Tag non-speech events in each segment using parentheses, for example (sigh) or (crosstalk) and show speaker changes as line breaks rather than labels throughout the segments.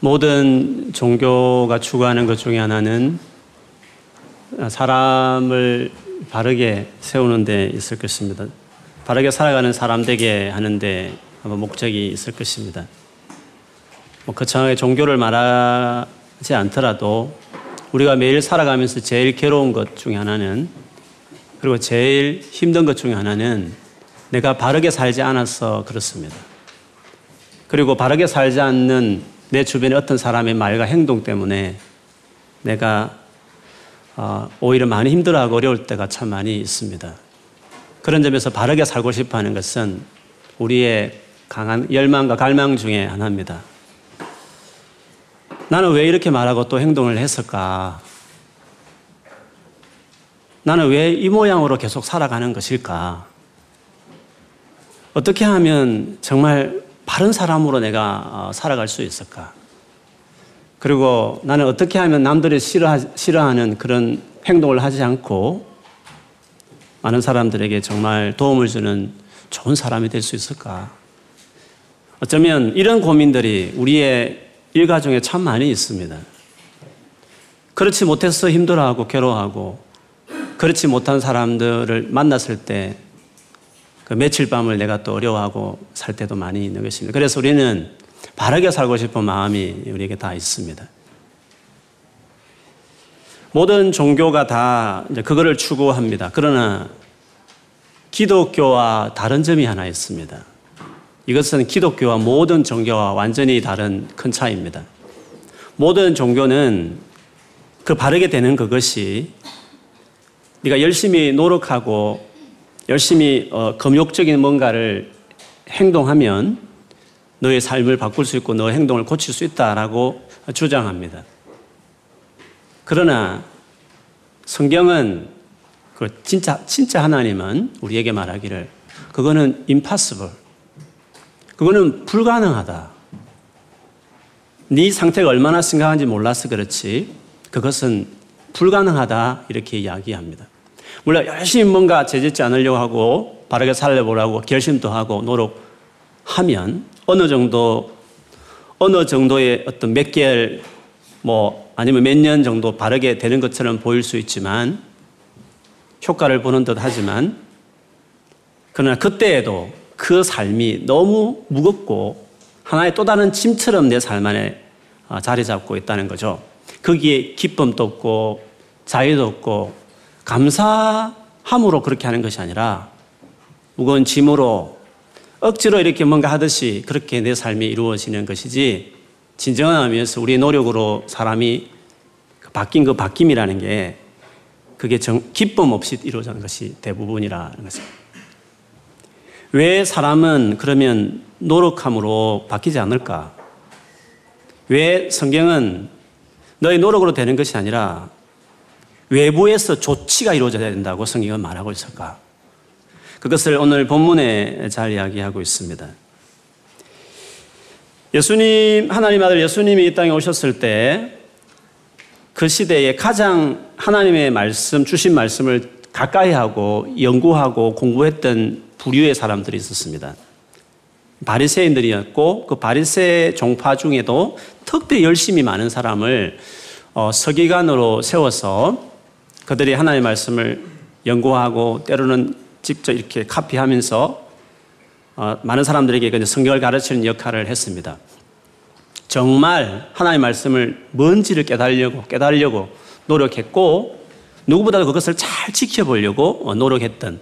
모든 종교가 추구하는 것 중에 하나는 사람을 바르게 세우는 데 있을 것입니다. 바르게 살아가는 사람 되게 하는데 아마 목적이 있을 것입니다. 뭐 거창하게 종교를 말하지 않더라도 우리가 매일 살아가면서 제일 괴로운 것 중에 하나는 그리고 제일 힘든 것 중에 하나는 내가 바르게 살지 않아서 그렇습니다. 그리고 바르게 살지 않는 내 주변의 어떤 사람의 말과 행동 때문에 내가 어, 오히려 많이 힘들어하고 어려울 때가 참 많이 있습니다. 그런 점에서 바르게 살고 싶어 하는 것은 우리의 강한 열망과 갈망 중에 하나입니다. 나는 왜 이렇게 말하고 또 행동을 했을까? 나는 왜 이 모양으로 계속 살아가는 것일까? 어떻게 하면 정말 바른 사람으로 내가 어, 살아갈 수 있을까? 그리고 나는 어떻게 하면 남들이 싫어하, 싫어하 는 그런 행동을 하지 않고 많은 사람들에게 정말 도움을 주는 좋은 사람이 될 수 있을까? 어쩌면 이런 고민들이 우리의 일가 중에 참 많이 있습니다. 그렇지 못해서 힘들어하고 괴로워하고 그렇지 못한 사람들을 만났을 때 그 며칠 밤을 내가 또 어려워하고 살 때도 많이 있는 것입니다. 그래서 우리는 바르게 살고 싶은 마음이 우리에게 다 있습니다. 모든 종교가 다 그거를 추구합니다. 그러나 기독교와 다른 점이 하나 있습니다. 이것은 기독교와 모든 종교와 완전히 다른 큰 차이입니다. 모든 종교는 그 바르게 되는 그것이 네가 열심히 노력하고 열심히 어, 금욕적인 뭔가를 행동하면 너의 삶을 바꿀 수 있고 너의 행동을 고칠 수 있다라고 주장합니다. 그러나 성경은 그 진짜 진짜 하나님은 우리에게 말하기를 그거는 impossible 그거는 불가능하다. 네 상태가 얼마나 심각한지 몰라서 그렇지 그것은 불가능하다 이렇게 이야기합니다. 물론 열심히 뭔가 제짓지 않으려고 하고 바르게 살려보라고 결심도 하고 노력하면 어느 정도 어느 정도의 어떤 몇 개월 뭐 아니면 몇 년 정도 바르게 되는 것처럼 보일 수 있지만 효과를 보는 듯 하지만 그러나 그때에도 그 삶이 너무 무겁고 하나의 또 다른 짐처럼 내 삶 안에 어, 자리 잡고 있다는 거죠. 거기에 기쁨도 없고 자유도 없고 감사함으로 그렇게 하는 것이 아니라 무거운 짐으로 억지로 이렇게 뭔가 하듯이 그렇게 내 삶이 이루어지는 것이지 진정한 의미에서 우리의 노력으로 사람이 바뀐 그 바뀜이라는 게 그게 정, 기쁨 없이 이루어지는 것이 대부분이라는 것입니다. 왜 사람은 그러면 노력함으로 바뀌지 않을까? 왜 성경은 너의 노력으로 되는 것이 아니라 외부에서 조치가 이루어져야 된다고 성경은 말하고 있을까? 그것을 오늘 본문에 잘 이야기하고 있습니다. 예수님, 하나님 아들 예수님이 이 땅에 오셨을 때 그 시대에 가장 하나님의 말씀, 주신 말씀을 가까이 하고 연구하고 공부했던 부류의 사람들이 있었습니다. 바리새인들이었고 그 바리새 종파 중에도 특별히 열심히 많은 사람을 어, 서기관으로 세워서 그들이 하나님의 말씀을 연구하고 때로는 직접 이렇게 카피하면서 어, 많은 사람들에게 성경을 가르치는 역할을 했습니다. 정말 하나님의 말씀을 뭔지를 깨달으려고 깨달으려고 노력했고 누구보다도 그것을 잘 지켜보려고 어, 노력했던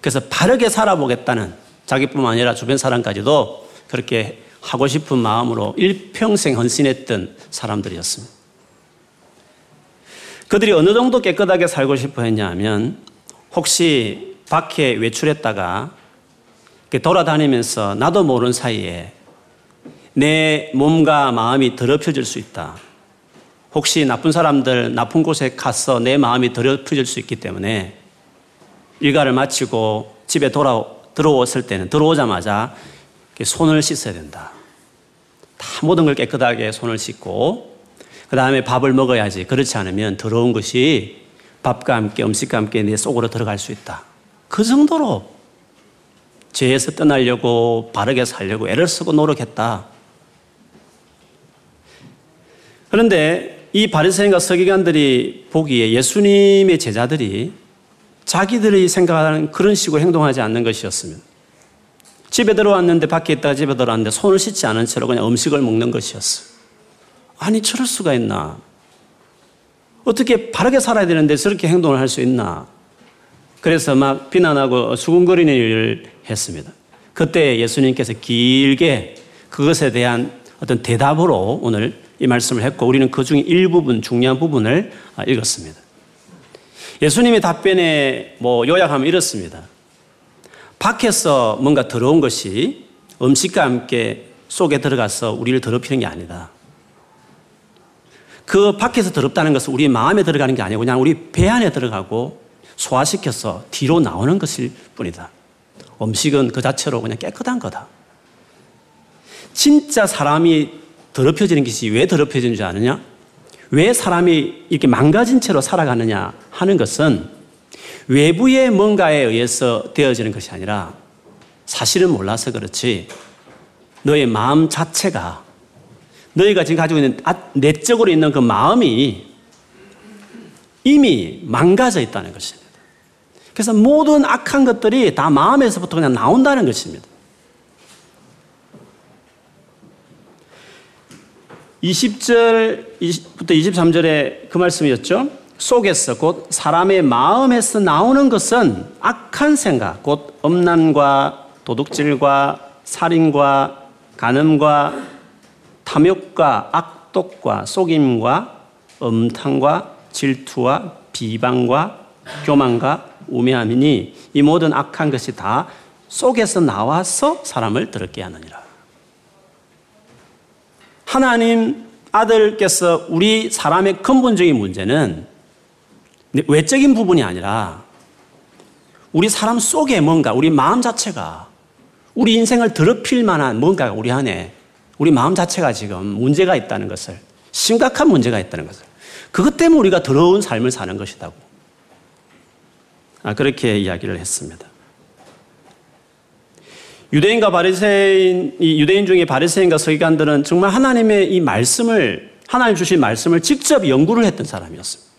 그래서 바르게 살아보겠다는 자기뿐만 아니라 주변 사람까지도 그렇게 하고 싶은 마음으로 일평생 헌신했던 사람들이었습니다. 그들이 어느 정도 깨끗하게 살고 싶어 했냐 하면 혹시 밖에 외출했다가 돌아다니면서 나도 모르는 사이에 내 몸과 마음이 더럽혀질 수 있다. 혹시 나쁜 사람들 나쁜 곳에 가서 내 마음이 더럽혀질 수 있기 때문에 일가를 마치고 집에 돌아 들어왔을 때는 들어오자마자 손을 씻어야 된다. 다 모든 걸 깨끗하게 손을 씻고 그 다음에 밥을 먹어야지. 그렇지 않으면 더러운 것이 밥과 함께 음식과 함께 내 속으로 들어갈 수 있다. 그 정도로 죄에서 떠나려고 바르게 살려고 애를 쓰고 노력했다. 그런데 이 바리새인과 서기관들이 보기에 예수님의 제자들이 자기들이 생각하는 그런 식으로 행동하지 않는 것이었습니다. 집에 들어왔는데 밖에 있다가 집에 들어왔는데 손을 씻지 않은 채로 그냥 음식을 먹는 것이었어. 아니, 저럴 수가 있나? 어떻게 바르게 살아야 되는데 저렇게 행동을 할 수 있나? 그래서 막 비난하고 수군거리는 일을 했습니다. 그때 예수님께서 길게 그것에 대한 어떤 대답으로 오늘 이 말씀을 했고 우리는 그 중에 일부분, 중요한 부분을 읽었습니다. 예수님의 답변에 뭐 요약하면 이렇습니다. 밖에서 뭔가 들어온 것이 음식과 함께 속에 들어가서 우리를 더럽히는 게 아니다. 그 밖에서 더럽다는 것은 우리 마음에 들어가는 게 아니고 그냥 우리 배 안에 들어가고 소화시켜서 뒤로 나오는 것일 뿐이다. 음식은 그 자체로 그냥 깨끗한 거다. 진짜 사람이 더럽혀지는 것이 왜 더럽혀지는 줄 아느냐? 왜 사람이 이렇게 망가진 채로 살아가느냐 하는 것은 외부의 뭔가에 의해서 되어지는 것이 아니라 사실은 몰라서 그렇지 너의 마음 자체가 너희가 지금 가지고 있는 아, 내적으로 있는 그 마음이 이미 망가져 있다는 것입니다. 그래서 모든 악한 것들이 다 마음에서부터 그냥 나온다는 것입니다. 20절부터 23절에 그 말씀이었죠. 속에서 곧 사람의 마음에서 나오는 것은 악한 생각, 곧 엄난과 도둑질과 살인과 간음과 탐욕과 악독과 속임과 음탕과 질투와 비방과 교만과 우매함이니 이 모든 악한 것이 다 속에서 나와서 사람을 더럽게 하느니라. 하나님 아들께서 우리 사람의 근본적인 문제는 외적인 부분이 아니라 우리 사람 속에 뭔가 우리 마음 자체가 우리 인생을 더럽힐 만한 뭔가가 우리 안에 우리 마음 자체가 지금 문제가 있다는 것을 심각한 문제가 있다는 것을 그것 때문에 우리가 더러운 삶을 사는 것이다고 아, 그렇게 이야기를 했습니다. 유대인과 바리새인, 유대인 중에 바리새인과 서기관들은 정말 하나님의 이 말씀을 하나님 주신 말씀을 직접 연구를 했던 사람이었습니다.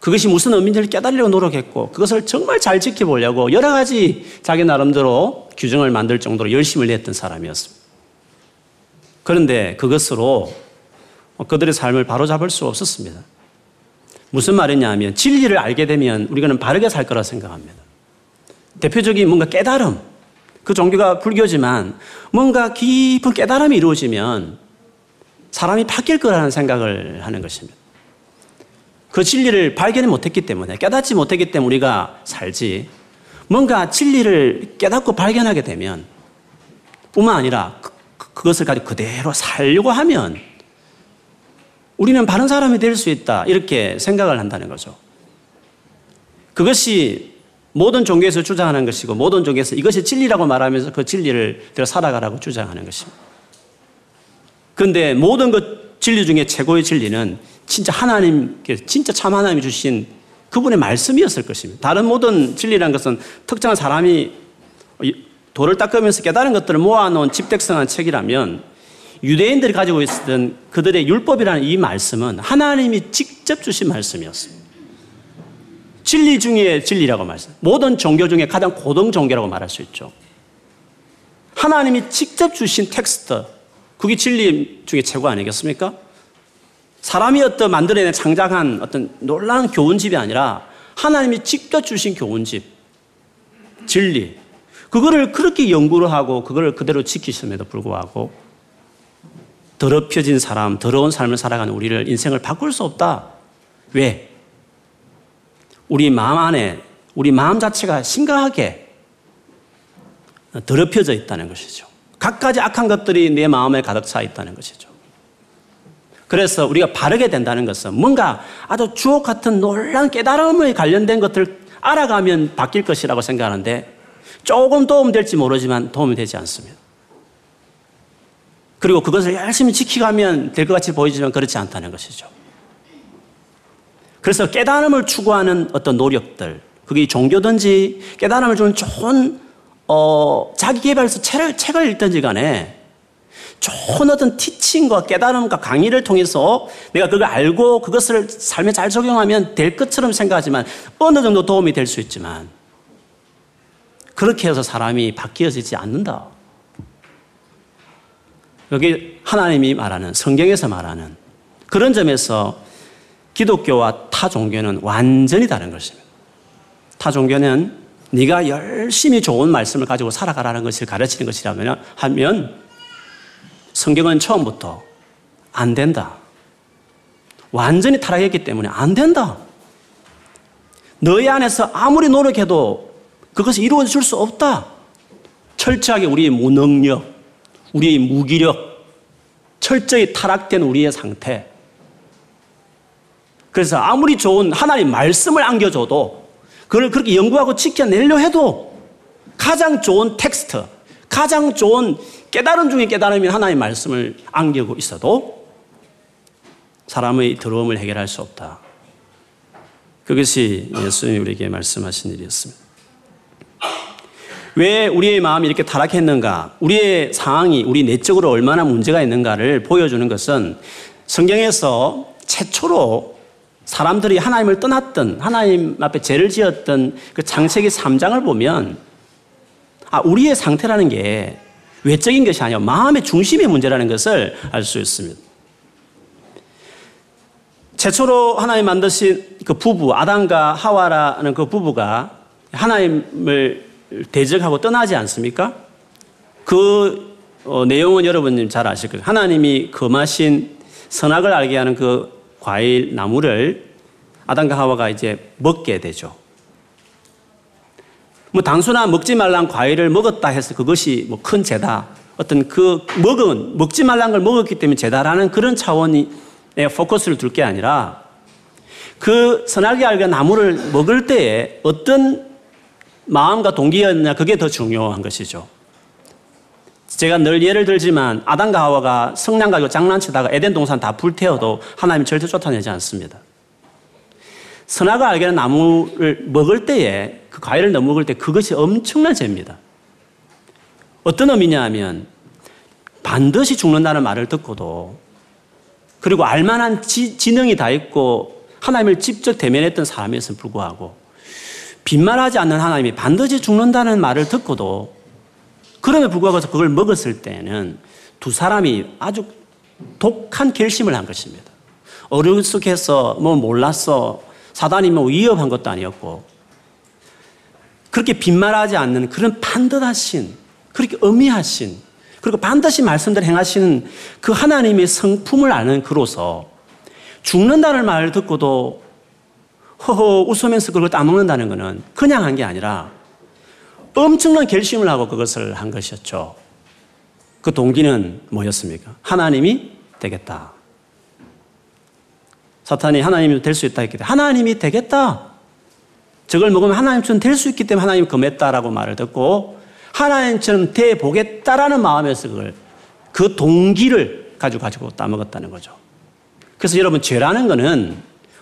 그것이 무슨 의미인지를 깨달으려고 노력했고 그것을 정말 잘 지켜보려고 여러 가지 자기 나름대로 규정을 만들 정도로 열심을 냈던 사람이었습니다. 그런데 그것으로 그들의 삶을 바로잡을 수 없었습니다. 무슨 말이냐 하면 진리를 알게 되면 우리가 바르게 살 거라 생각합니다. 대표적인 뭔가 깨달음, 그 종교가 불교지만 뭔가 깊은 깨달음이 이루어지면 사람이 바뀔 거라는 생각을 하는 것입니다. 그 진리를 발견을 못했기 때문에 깨닫지 못했기 때문에 우리가 살지 뭔가 진리를 깨닫고 발견하게 되면 뿐만 아니라 그, 그 것을 가지고 그대로 살려고 하면 우리는 바른 사람이 될 수 있다 이렇게 생각을 한다는 거죠. 그것이 모든 종교에서 주장하는 것이고 모든 종교에서 이것이 진리라고 말하면서 그 진리를 들어 살아가라고 주장하는 것입니다. 그런데 모든 그 진리 중에 최고의 진리는 진짜 하나님께 진짜 참 하나님이 주신 그분의 말씀이었을 것입니다. 다른 모든 진리라는 것은 특정한 사람이 돌을 닦으면서 깨달은 것들을 모아놓은 집백성한 책이라면 유대인들이 가지고 있었던 그들의 율법이라는 이 말씀은 하나님이 직접 주신 말씀이었습니다. 진리 중에 진리라고 말씀. 모든 종교 중에 가장 고등 종교라고 말할 수 있죠. 하나님이 직접 주신 텍스트, 그게 진리 중에 최고 아니겠습니까? 사람이 어떤 만들어낸 창작한 어떤 놀라운 교훈집이 아니라 하나님이 직접 주신 교훈집, 진리. 그거를 그렇게 연구를 하고 그거를 그대로 지키심에도 불구하고 더럽혀진 사람, 더러운 삶을 살아가는 우리를 인생을 바꿀 수 없다. 왜? 우리 마음 안에 우리 마음 자체가 심각하게 더럽혀져 있다는 것이죠. 각가지 악한 것들이 내 마음에 가득 차 있다는 것이죠. 그래서 우리가 바르게 된다는 것은 뭔가 아주 주옥 같은 놀라운 깨달음에 관련된 것들을 알아가면 바뀔 것이라고 생각하는데 조금 도움 될지 모르지만 도움이 되지 않습니다. 그리고 그것을 열심히 지키가면 될 것 같이 보이지만 그렇지 않다는 것이죠. 그래서 깨달음을 추구하는 어떤 노력들, 그게 종교든지 깨달음을 주는 좋은 어, 자기 개발서 책을, 책을 읽든지 간에 좋은 어떤 티칭과 깨달음과 강의를 통해서 내가 그걸 알고 그것을 삶에 잘 적용하면 될 것처럼 생각하지만 어느 정도 도움이 될 수 있지만 그렇게 해서 사람이 바뀌어지지 않는다. 여기 하나님이 말하는 성경에서 말하는 그런 점에서 기독교와 타 종교는 완전히 다른 것입니다. 타 종교는 네가 열심히 좋은 말씀을 가지고 살아가라는 것을 가르치는 것이라면 하면 성경은 처음부터 안 된다. 완전히 타락했기 때문에 안 된다. 너희 안에서 아무리 노력해도 그것이 이루어질 수 없다. 철저하게 우리의 무능력, 우리의 무기력, 철저히 타락된 우리의 상태. 그래서 아무리 좋은 하나님 말씀을 안겨줘도 그걸 그렇게 연구하고 지켜내려 해도 가장 좋은 텍스트, 가장 좋은 깨달음 중에 깨달음인 하나님의 말씀을 안기고 있어도 사람의 더러움을 해결할 수 없다. 그것이 예수님이 우리에게 말씀하신 일이었습니다. 왜 우리의 마음이 이렇게 타락했는가? 우리의 상황이 우리 내적으로 얼마나 문제가 있는가를 보여주는 것은 성경에서 최초로 사람들이 하나님을 떠났던 하나님 앞에 죄를 지었던 그 창세기 3장을 보면 아 우리의 상태라는 게 외적인 것이 아니라 마음의 중심의 문제라는 것을 알 수 있습니다. 최초로 하나님 만드신 그 부부 아담과 하와라는 그 부부가 하나님을 대적하고 떠나지 않습니까? 그 어, 내용은 여러분님 잘 아실 거예요. 하나님이 금하신 선악을 알게 하는 그 과일 나무를 아담과 하와가 이제 먹게 되죠. 뭐 단순한 먹지 말란 과일을 먹었다 해서 그것이 뭐 큰 죄다. 어떤 그 먹은 먹지 말란 걸 먹었기 때문에 죄다라는 그런 차원의 포커스를 둘 게 아니라 그 선악이 알게 나무를 먹을 때에 어떤 마음과 동기였냐 그게 더 중요한 것이죠. 제가 늘 예를 들지만 아담과 하와가 성냥 가지고 장난치다가 에덴 동산 다 불태워도 하나님 절대 쫓아내지 않습니다. 선악을 알게 하는 나무를 먹을 때에 그 과일을 너무 먹을 때 그것이 엄청난 죄입니다. 어떤 의미냐 하면 반드시 죽는다는 말을 듣고도 그리고 알만한 지, 지능이 다 있고 하나님을 직접 대면했던 사람이었음 불구하고 빈말하지 않는 하나님이 반드시 죽는다는 말을 듣고도 그럼에 불구하고 그걸 먹었을 때는 두 사람이 아주 독한 결심을 한 것입니다. 어리숙해서 뭐 몰랐어 사단이 뭐 위협한 것도 아니었고 그렇게 빈말하지 않는 그런 반듯하신 그렇게 의미하신 그리고 반드시 말씀대로 행하시는 그 하나님의 성품을 아는 그로서 죽는다는 말을 듣고도 허허 웃으면서 그걸 따먹는다는 것은 그냥 한 게 아니라 엄청난 결심을 하고 그것을 한 것이었죠. 그 동기는 뭐였습니까? 하나님이 되겠다. 사탄이 하나님이 될 수 있다 했기 때문에 하나님이 되겠다. 저걸 먹으면 하나님처럼 될 수 있기 때문에 하나님 금했다라고 말을 듣고 하나님처럼 돼 보겠다라는 마음에서 그걸 그 동기를 가지고 가지고 따먹었다는 거죠. 그래서 여러분 죄라는 것은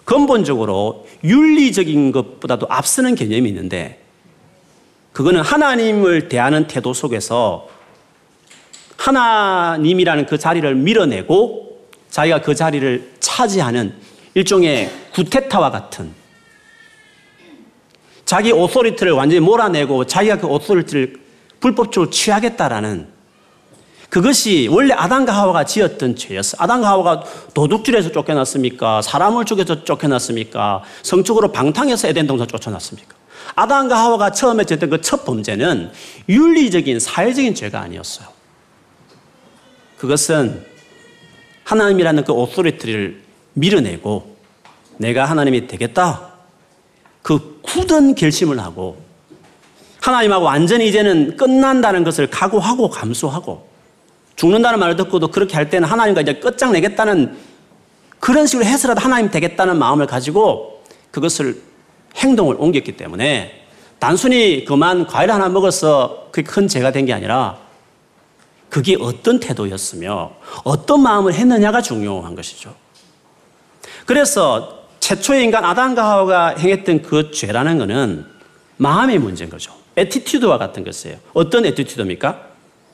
근본적으로 윤리적인 것보다도 앞서는 개념이 있는데 그거는 하나님을 대하는 태도 속에서 하나님이라는 그 자리를 밀어내고 자기가 그 자리를 차지하는 일종의 구테타와 같은 자기 authority를 완전히 몰아내고 자기가 그 authority를 불법적으로 취하겠다라는 그것이 원래 아담과 하와가 지었던 죄였어. 아담과 하와가 도둑질해서 쫓겨났습니까? 사람을 죽여서 쫓겨났습니까? 성적으로 방탕해서 에덴 동산 쫓겨났습니까? 아담과 하와가 처음에 지었던 그 첫 범죄는 윤리적인 사회적인 죄가 아니었어요. 그것은 하나님이라는 그 authority를 밀어내고 내가 하나님이 되겠다. 그 굳은 결심을 하고 하나님하고 완전히 이제는 끝난다는 것을 각오하고 감수하고 죽는다는 말을 듣고도 그렇게 할 때는 하나님과 이제 끝장내겠다는 그런 식으로 해서라도 하나님 되겠다는 마음을 가지고 그것을 행동을 옮겼기 때문에 단순히 그만 과일 하나 먹어서 그게 큰 죄가 된 게 아니라 그게 어떤 태도였으며 어떤 마음을 했느냐가 중요한 것이죠. 그래서 최초의 인간 아담과 하와가 행했던 그 죄라는 것은 마음의 문제인 거죠. attitude와 같은 것이에요. 어떤 attitude입니까?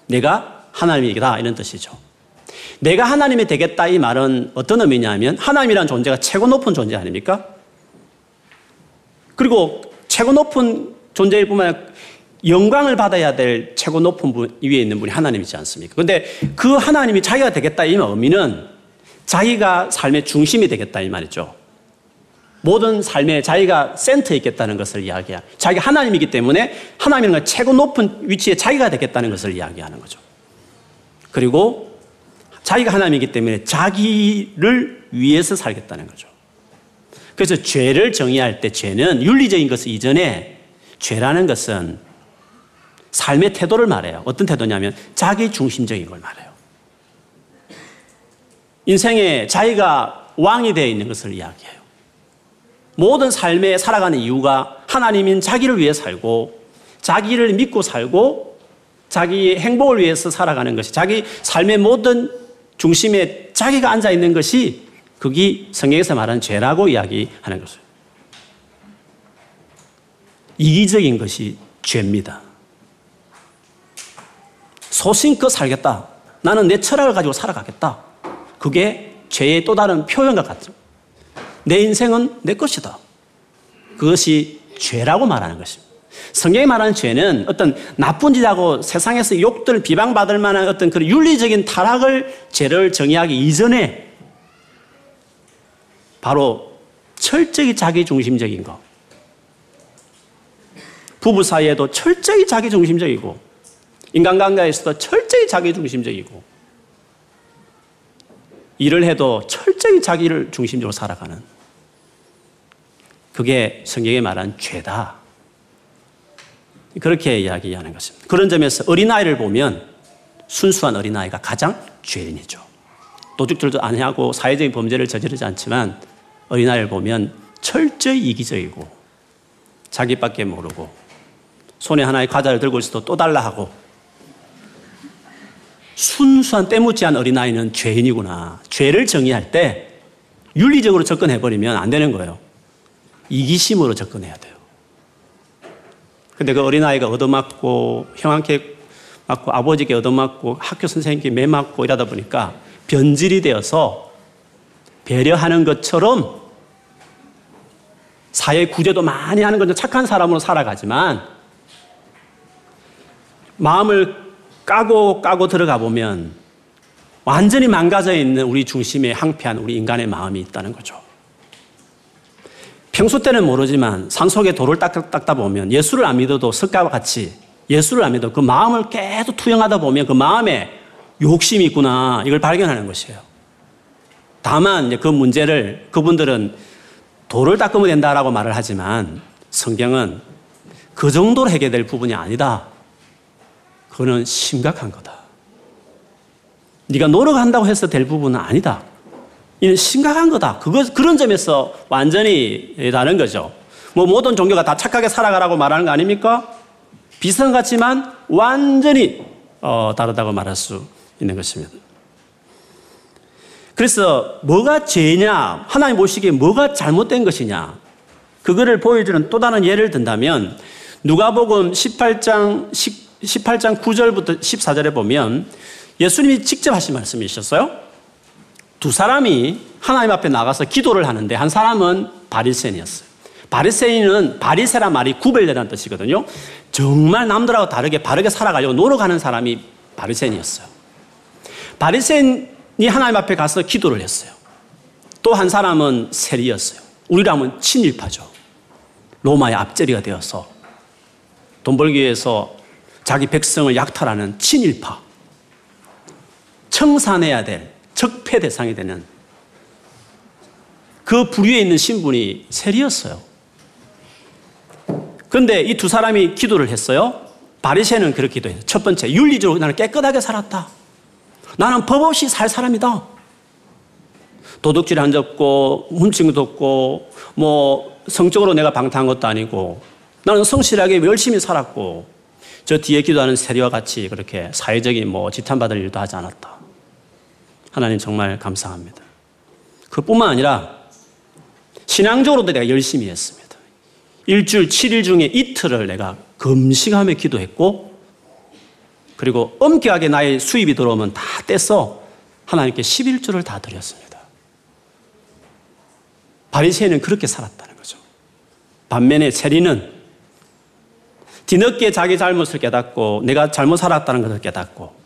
내가 하나님이다 이런 뜻이죠. 내가 하나님이 되겠다 이 말은 어떤 의미냐면 하나님이라는 존재가 최고 높은 존재 아닙니까? 그리고 최고 높은 존재일 뿐만 아니라 영광을 받아야 될 최고 높은 분 위에 있는 분이 하나님이지 않습니까? 근데 그 하나님이 자기가 되겠다 이 의미는 자기가 삶의 중심이 되겠다 이 말이죠. 모든 삶에 자기가 센터에 있겠다는 것을 이야기해. 자기가 하나님이기 때문에 하나님은 최고 높은 위치에 자기가 되겠다는 것을 이야기하는 거죠. 그리고 자기가 하나님이기 때문에 자기를 위해서 살겠다는 거죠. 그래서 죄를 정의할 때 죄는 윤리적인 것 이전에 죄라는 것은 삶의 태도를 말해요. 어떤 태도냐면 자기 중심적인 걸 말해요. 인생에 자기가 왕이 되어 있는 것을 이야기해요. 모든 삶에 살아가는 이유가 하나님인 자기를 위해 살고 자기를 믿고 살고 자기의 행복을 위해서 살아가는 것이 자기 삶의 모든 중심에 자기가 앉아 있는 것이 그게 성경에서 말하는 죄라고 이야기하는 것이에요. 이기적인 것이 죄입니다. 소신껏 살겠다. 나는 내 철학을 가지고 살아가겠다. 그게 죄의 또 다른 표현과 같죠. 내 인생은 내 것이다. 그것이 죄라고 말하는 것입니다. 성경이 말하는 죄는 어떤 나쁜 짓하고 세상에서 욕들 비방받을 만한 어떤 그런 윤리적인 타락을 죄를 정의하기 이전에 바로 철저히 자기 중심적인 것. 부부 사이에도 철저히 자기 중심적이고 인간관계에서도 철저히 자기 중심적이고 일을 해도 철저히 자기를 중심적으로 살아가는 그게 성경에 말한 죄다. 그렇게 이야기하는 것입니다. 그런 점에서 어린아이를 보면 순수한 어린아이가 가장 죄인이죠. 도둑질도 안 하고 사회적인 범죄를 저지르지 않지만 어린아이를 보면 철저히 이기적이고 자기밖에 모르고 손에 하나의 과자를 들고 있어도 또 달라 하고 순수한 때묻지한 어린아이는 죄인이구나. 죄를 정의할 때 윤리적으로 접근해버리면 안 되는 거예요. 이기심으로 접근해야 돼요. 근데 그 어린아이가 얻어맞고 형한테 맞고 아버지께 얻어맞고 학교 선생님께 매맞고 이러다 보니까 변질이 되어서 배려하는 것처럼 사회 구제도 많이 하는 건 착한 사람으로 살아가지만 마음을 까고 까고 들어가 보면 완전히 망가져 있는 우리 중심에 항폐한 우리 인간의 마음이 있다는 거죠. 평소 때는 모르지만 산속에 돌을 닦다 보면 예수를 안 믿어도 석가와 같이 예수를 안 믿어도 그 마음을 계속 투영하다 보면 그 마음에 욕심이 있구나 이걸 발견하는 것이에요. 다만 그 문제를 그분들은 돌을 닦으면 된다라고 말을 하지만 성경은 그 정도로 해결될 부분이 아니다. 그거는 심각한 거다. 네가 노력한다고 해서 될 부분은 아니다. 이는 심각한 거다. 그거, 그런 점에서 완전히 다른 거죠. 뭐 모든 종교가 다 착하게 살아가라고 말하는 거 아닙니까? 비슷한 것 같지만 완전히 어, 다르다고 말할 수 있는 것입니다. 그래서 뭐가 죄냐, 하나님 보시기에 뭐가 잘못된 것이냐, 그거를 보여주는 또 다른 예를 든다면 누가복음 18장 18장 9절부터 14절에 보면 예수님이 직접 하신 말씀이 있었어요. 두 사람이 하나님 앞에 나가서 기도를 하는데 한 사람은 바리새인이었어요. 바리새인은 바리새라 말이 구별되라는 뜻이거든요. 정말 남들하고 다르게 바르게 살아가려고 노력하는 사람이 바리새인이었어요. 바리새인이 하나님 앞에 가서 기도를 했어요. 또 한 사람은 세리였어요. 우리로 하면 친일파죠. 로마의 앞제리가 되어서 돈 벌기 위해서 자기 백성을 약탈하는 친일파. 청산해야 될 적폐 대상이 되는 그 부류에 있는 신분이 세리였어요. 그런데 이 두 사람이 기도를 했어요. 바리새는 그렇게 기도해요. 첫 번째, 윤리적으로 나는 깨끗하게 살았다. 나는 법 없이 살 사람이다. 도둑질 안 잡고, 훔친 것도 없고, 뭐, 성적으로 내가 방탕한 것도 아니고, 나는 성실하게 열심히 살았고, 저 뒤에 기도하는 세리와 같이 그렇게 사회적인 뭐 지탄받을 일도 하지 않았다. 하나님 정말 감사합니다. 그뿐만 아니라 신앙적으로도 내가 열심히 했습니다. 일주일 7일 중에 이틀을 내가 금식하며 기도했고 그리고 엄격하게 나의 수입이 들어오면 다 떼서 하나님께 11조를 다 드렸습니다. 바리새인은 그렇게 살았다는 거죠. 반면에 세리는 뒤늦게 자기 잘못을 깨닫고 내가 잘못 살았다는 것을 깨닫고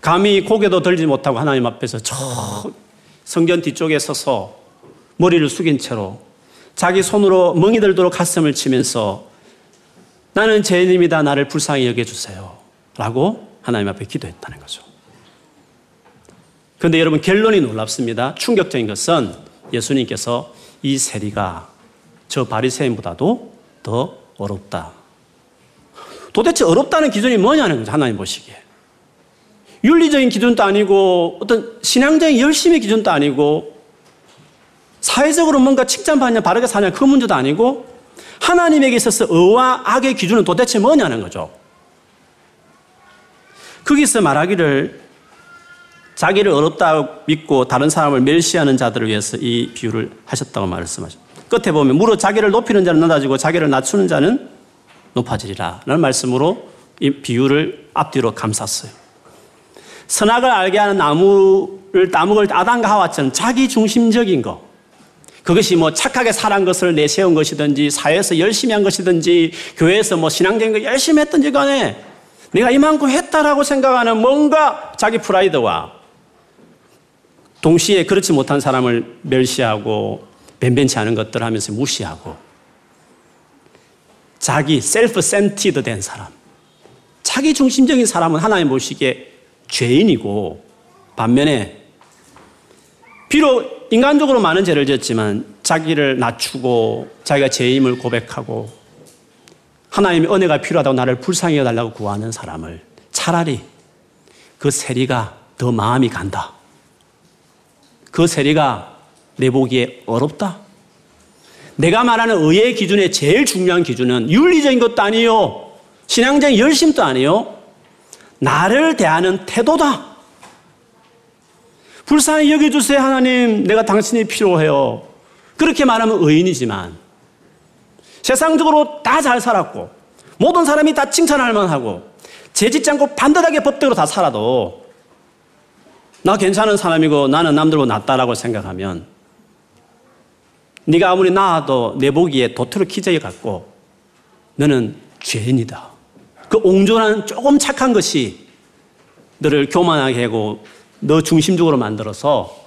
감히 고개도 들지 못하고 하나님 앞에서 저 성전 뒤쪽에 서서 머리를 숙인 채로 자기 손으로 멍이 들도록 가슴을 치면서 나는 죄인입니다. 나를 불쌍히 여겨주세요. 라고 하나님 앞에 기도했다는 거죠. 그런데 여러분 결론이 놀랍습니다. 충격적인 것은 예수님께서 이 세리가 저 바리새인보다도 더 어렵다. 도대체 어렵다는 기준이 뭐냐는 거죠. 하나님 보시기에. 윤리적인 기준도 아니고 어떤 신앙적인 열심의 기준도 아니고 사회적으로 뭔가 칭찬받냐 바르게 사냐 그 문제도 아니고 하나님에게 있어서 의와 악의 기준은 도대체 뭐냐는 거죠. 거기서 말하기를 자기를 어렵다 믿고 다른 사람을 멸시하는 자들을 위해서 이 비유를 하셨다고 말씀하죠. 끝에 보면 무릇 자기를 높이는 자는 낮아지고 자기를 낮추는 자는 높아지리라. 라는 말씀으로 이 비유를 앞뒤로 감쌌어요. 선악을 알게 하는 나무를 따먹을 아담과 하와처럼 자기 중심적인 거. 그것이 뭐 착하게 살한 것을 내세운 것이든지 사회에서 열심히 한 것이든지 교회에서 뭐 신앙적인 거 열심히 했든지 간에 내가 이만큼 했다라고 생각하는 뭔가 자기 프라이드와 동시에 그렇지 못한 사람을 멸시하고 변변치 않은 것들 하면서 무시하고 자기 self centered 된 사람 자기 중심적인 사람은 하나님 보시기에 죄인이고 반면에 비록 인간적으로 많은 죄를 지었지만 자기를 낮추고 자기가 죄임을 고백하고 하나님의 은혜가 필요하다고 나를 불쌍히 여겨달라고 구하는 사람을 차라리 그 세리가 더 마음이 간다. 그 세리가 내 보기에 어렵다. 내가 말하는 의의 기준의 제일 중요한 기준은 윤리적인 것도 아니요. 신앙적인 열심도 아니요. 나를 대하는 태도다. 불쌍히 여겨주세요, 하나님. 내가 당신이 필요해요. 그렇게 말하면 의인이지만 세상적으로 다 잘 살았고 모든 사람이 다 칭찬할 만하고 죄짓지 않고 반듯하게 법대로 다 살아도 나 괜찮은 사람이고 나는 남들보다 낫다라고 생각하면 네가 아무리 나아도 내 보기에 도트로 키재에 갖고 너는 죄인이다. 그 옹졸한 조금 착한 것이 너를 교만하게 하고 너 중심적으로 만들어서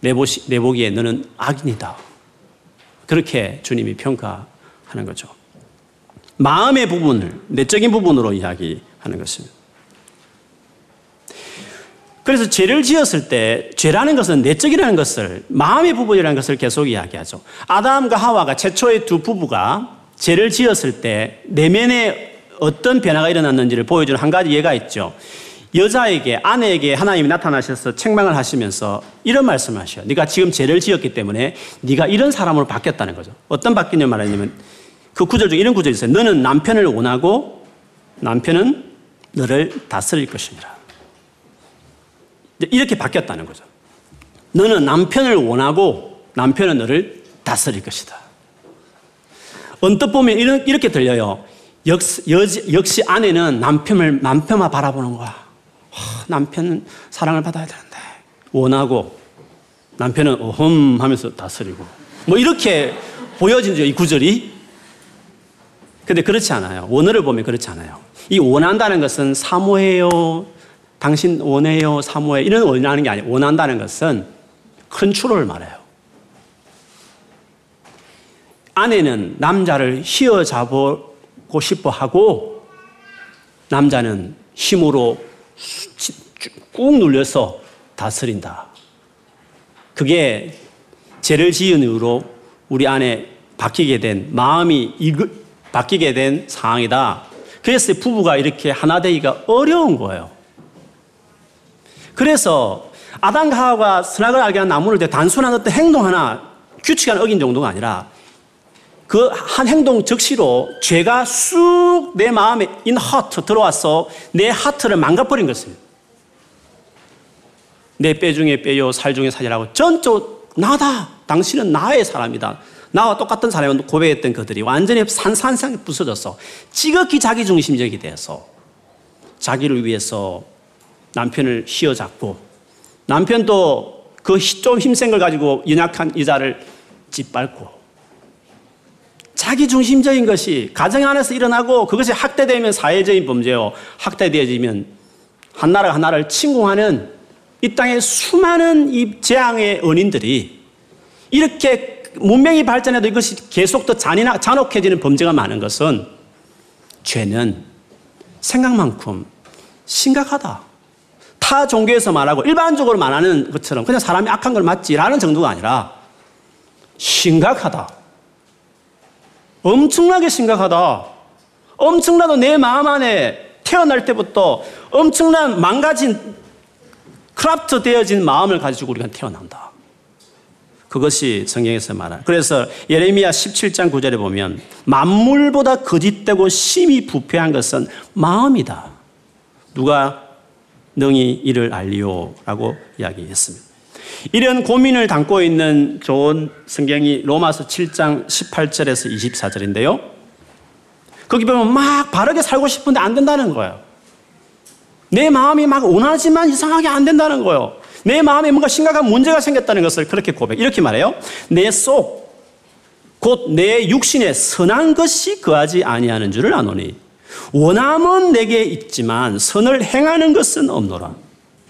내, 보시, 내 보기에 너는 악인이다. 그렇게 주님이 평가하는 거죠. 마음의 부분을, 내적인 부분으로 이야기하는 것입니다. 그래서 죄를 지었을 때 죄라는 것은 내적이라는 것을 마음의 부분이라는 것을 계속 이야기하죠. 아담과 하와가 최초의 두 부부가 죄를 지었을 때 내면에 어떤 변화가 일어났는지를 보여주는 한 가지 예가 있죠. 여자에게 아내에게 하나님이 나타나셔서 책망을 하시면서 이런 말씀을 하셔요. 네가 지금 죄를 지었기 때문에 네가 이런 사람으로 바뀌었다는 거죠. 어떤 바뀌냐 말하냐면 그 구절 중에 이런 구절이 있어요. 너는 남편을 원하고 남편은 너를 다스릴 것입니다. 이렇게 바뀌었다는 거죠. 너는 남편을 원하고 남편은 너를 다스릴 것이다. 언뜻 보면 이렇게 들려요. 역시, 역시 아내는 남편을, 남편만 바라보는 거야. 하, 남편은 사랑을 받아야 되는데. 원하고 남편은 어흠 하면서 다스리고. 뭐 이렇게 보여진죠, 이 구절이. 근데 그렇지 않아요. 원어를 보면 그렇지 않아요. 이 원한다는 것은 사모해요, 당신 원해요, 사모해 이런 원하는 게 아니에요. 원한다는 것은 컨트롤을 말해요. 아내는 남자를 휘어잡 고 싶어 하고 남자는 힘으로 꾹 눌려서 다스린다. 그게 죄를 지은 이후로 우리 안에 바뀌게 된 마음이 바뀌게 된 상황이다. 그래서 부부가 이렇게 하나 되기가 어려운 거예요. 그래서 아담과 하와가 선악을 알게 한 나무를 대 단순한 어떤 행동 하나 규칙 하나 어긴 정도가 아니라 그 한 행동 즉시로 죄가 쑥 내 마음에 인 하트 들어와서 내 하트를 망가버린 것입니다. 내 뼈 중에 뼈요, 살 중에 살이라고 전적 나다. 당신은 나의 사람이다. 나와 똑같은 사람을 고백했던 그들이 완전히 산산상 부서져서 지극히 자기중심적이 되어서 자기를 위해서 남편을 휘어잡고 남편도 그 좀 힘센 걸 가지고 연약한 여자를 짓밟고 자기 중심적인 것이 가정 안에서 일어나고 그것이 학대되면 사회적인 범죄요. 학대되어지면 한 나라가 한 나라를 침공하는 이 땅의 수많은 이 재앙의 은인들이 이렇게 문명이 발전해도 이것이 계속 더 잔인하, 잔혹해지는 범죄가 많은 것은 죄는 생각만큼 심각하다. 타 종교에서 말하고 일반적으로 말하는 것처럼 그냥 사람이 악한 걸 맞지라는 정도가 아니라 심각하다. 엄청나게 심각하다. 엄청나도 내 마음 안에 태어날 때부터 엄청난 망가진 크라프트 되어진 마음을 가지고 우리가 태어난다. 그것이 성경에서 말하는. 그래서 예레미야 17장 9절에 보면 만물보다 거짓되고 심히 부패한 것은 마음이다. 누가 능히 이를 알리오라고 이야기했습니다. 이런 고민을 담고 있는 좋은 성경이 로마서 7장 18절에서 24절인데요. 거기 보면 막 바르게 살고 싶은데 안 된다는 거예요. 내 마음이 막 원하지만 이상하게 안 된다는 거예요. 내 마음에 뭔가 심각한 문제가 생겼다는 것을 그렇게 고백. 이렇게 말해요. 내 속, 곧 내 육신에 선한 것이 거하지 아니하는 줄을 아노니. 원함은 내게 있지만 선을 행하는 것은 없노라.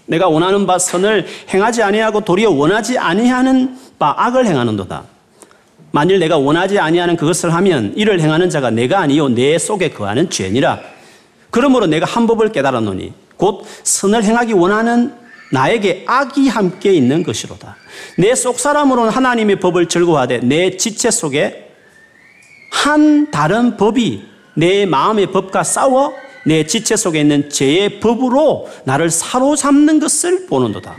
내가 원하는 바 선을 행하지 아니하고 도리어 원하지 아니하는 바 악을 행하는도다. 만일 내가 원하지 아니하는 그것을 하면 이를 행하는 자가 내가 아니요 내 속에 거하는 죄니라. 그러므로 내가 한 법을 깨달았노니 곧 선을 행하기 원하는 나에게 악이 함께 있는 것이로다. 내 속 사람으로는 하나님의 법을 즐거워하되 내 지체 속에 한 다른 법이 내 마음의 법과 싸워 내 지체 속에 있는 죄의 법으로 나를 사로잡는 것을 보는도다.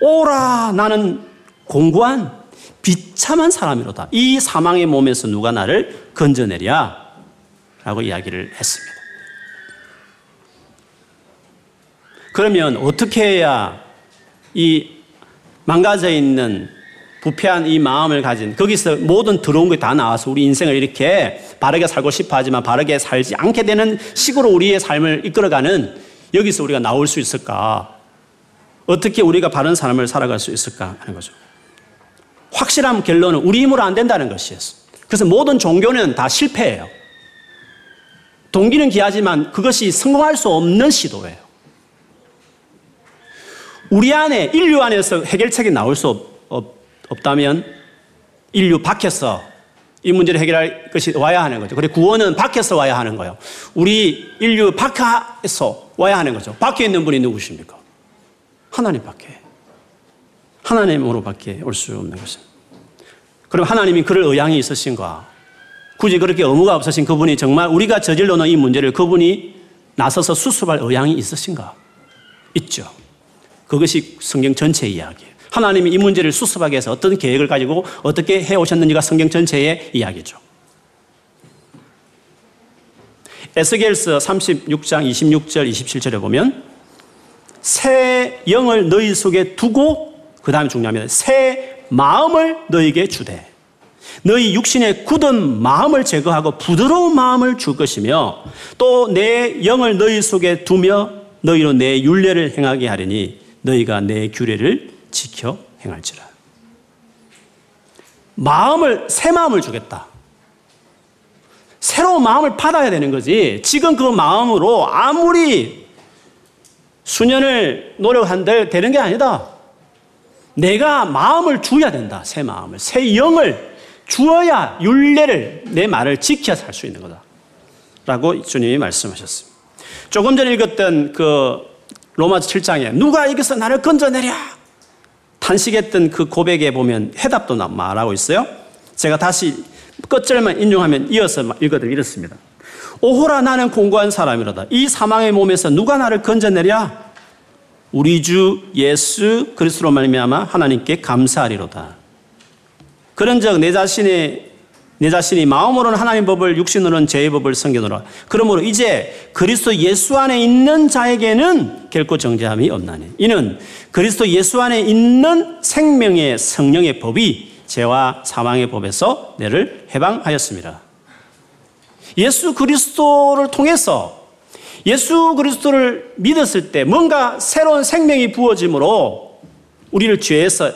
오라 나는 공고한 비참한 사람이로다. 이 사망의 몸에서 누가 나를 건져내랴? 라고 이야기를 했습니다. 그러면 어떻게 해야 이 망가져 있는 부패한 이 마음을 가진 거기서 모든 들어온 게 다 나와서 우리 인생을 이렇게 바르게 살고 싶어 하지만 바르게 살지 않게 되는 식으로 우리의 삶을 이끌어가는 여기서 우리가 나올 수 있을까? 어떻게 우리가 바른 삶을 살아갈 수 있을까 하는 거죠. 확실한 결론은 우리 힘으로 안 된다는 것이었어. 그래서 모든 종교는 다 실패예요. 동기는 귀하지만 그것이 성공할 수 없는 시도예요. 우리 안에 인류 안에서 해결책이 나올 수 없, 없 다면 인류 밖에서 이 문제를 해결할 것이 와야 하는 거죠. 그리고 구원은 밖에서 와야 하는 거예요. 우리 인류 밖에서 와야 하는 거죠. 밖에 있는 분이 누구십니까? 하나님 밖에. 하나님으로 밖에 올 수 없는 것은. 그럼 하나님이 그럴 의향이 있으신가? 굳이 그렇게 의무가 없으신 그분이 정말 우리가 저질러 놓은 이 문제를 그분이 나서서 수습할 의향이 있으신가? 있죠. 그것이 성경 전체 이야기예요. 하나님이 이 문제를 수습하기 위해서 어떤 계획을 가지고 어떻게 해 오셨는지가 성경 전체의 이야기죠. 에스겔서 36장 26절 27절에 보면 새 영을 너희 속에 두고 그 다음에 중요합니다. 새 마음을 너에게 주되 너희 육신의 굳은 마음을 제거하고 부드러운 마음을 줄 것이며 또 내 영을 너희 속에 두며 너희로 내 윤례를 행하게 하리니 너희가 내 규례를 지켜 행할지라. 마음을 새 마음을 주겠다. 새로운 마음을 받아야 되는 거지. 지금 그 마음으로 아무리 수년을 노력한들 되는 게 아니다. 내가 마음을 주어야 된다. 새 마음을. 새 영을 주어야 윤례를 내 말을 지켜 살 수 있는 거다. 라고 주님이 말씀하셨습니다. 조금 전에 읽었던 그 로마서 7장에 누가 여기서 나를 건져내랴 탄식했던 그 고백에 보면 해답도 말하고 있어요. 제가 다시 끝절만 인용하면 이어서 읽어드리면 이렇습니다. 오호라 나는 공고한 사람이로다. 이 사망의 몸에서 누가 나를 건져내랴? 우리 주 예수 그리스도로 말미암아 하나님께 감사하리로다. 그런즉 내 자신의 내 자신이 마음으로는 하나님 법을 육신으로는 죄의 법을 섬겨노라. 그러므로 이제 그리스도 예수 안에 있는 자에게는 결코 정죄함이 없나니. 이는 그리스도 예수 안에 있는 생명의 성령의 법이 죄와 사망의 법에서 내를 해방하였습니다. 예수 그리스도를 통해서 예수 그리스도를 믿었을 때 뭔가 새로운 생명이 부어짐으로 우리를 죄에서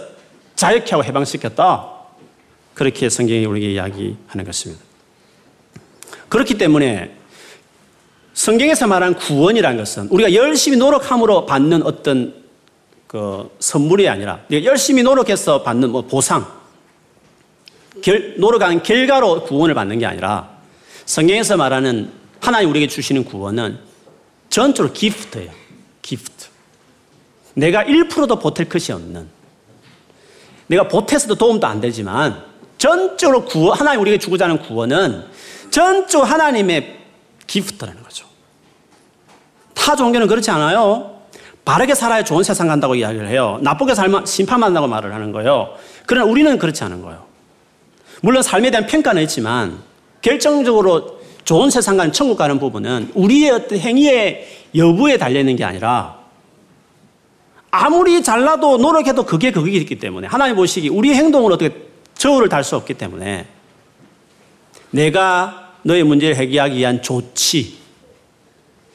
자유케 하고 해방시켰다. 그렇게 성경이 우리에게 이야기하는 것입니다. 그렇기 때문에 성경에서 말한 구원이라는 것은 우리가 열심히 노력함으로 받는 어떤 그 선물이 아니라 열심히 노력해서 받는 뭐 보상, 결, 노력한 결과로 구원을 받는 게 아니라 성경에서 말하는 하나님 우리에게 주시는 구원은 전적으로 기프트예요. 기프트. 내가 1%도 보탤 것이 없는 내가 보태서도 도움도 안 되지만 전적으로 구원, 하나님 우리에게 주고자 하는 구원은 전적 하나님의 기프트라는 거죠. 타 종교는 그렇지 않아요. 바르게 살아야 좋은 세상 간다고 이야기를 해요. 나쁘게 살면 심판받는다고 말을 하는 거예요. 그러나 우리는 그렇지 않은 거예요. 물론 삶에 대한 평가는 있지만 결정적으로 좋은 세상 가는 천국 가는 부분은 우리의 어떤 행위의 여부에 달려있는 게 아니라 아무리 잘나도 노력해도 그게 그기있기 때문에 하나님 보시기 우리의 행동을 어떻게 저울을 달 수 없기 때문에 내가 너의 문제를 해결하기 위한 조치,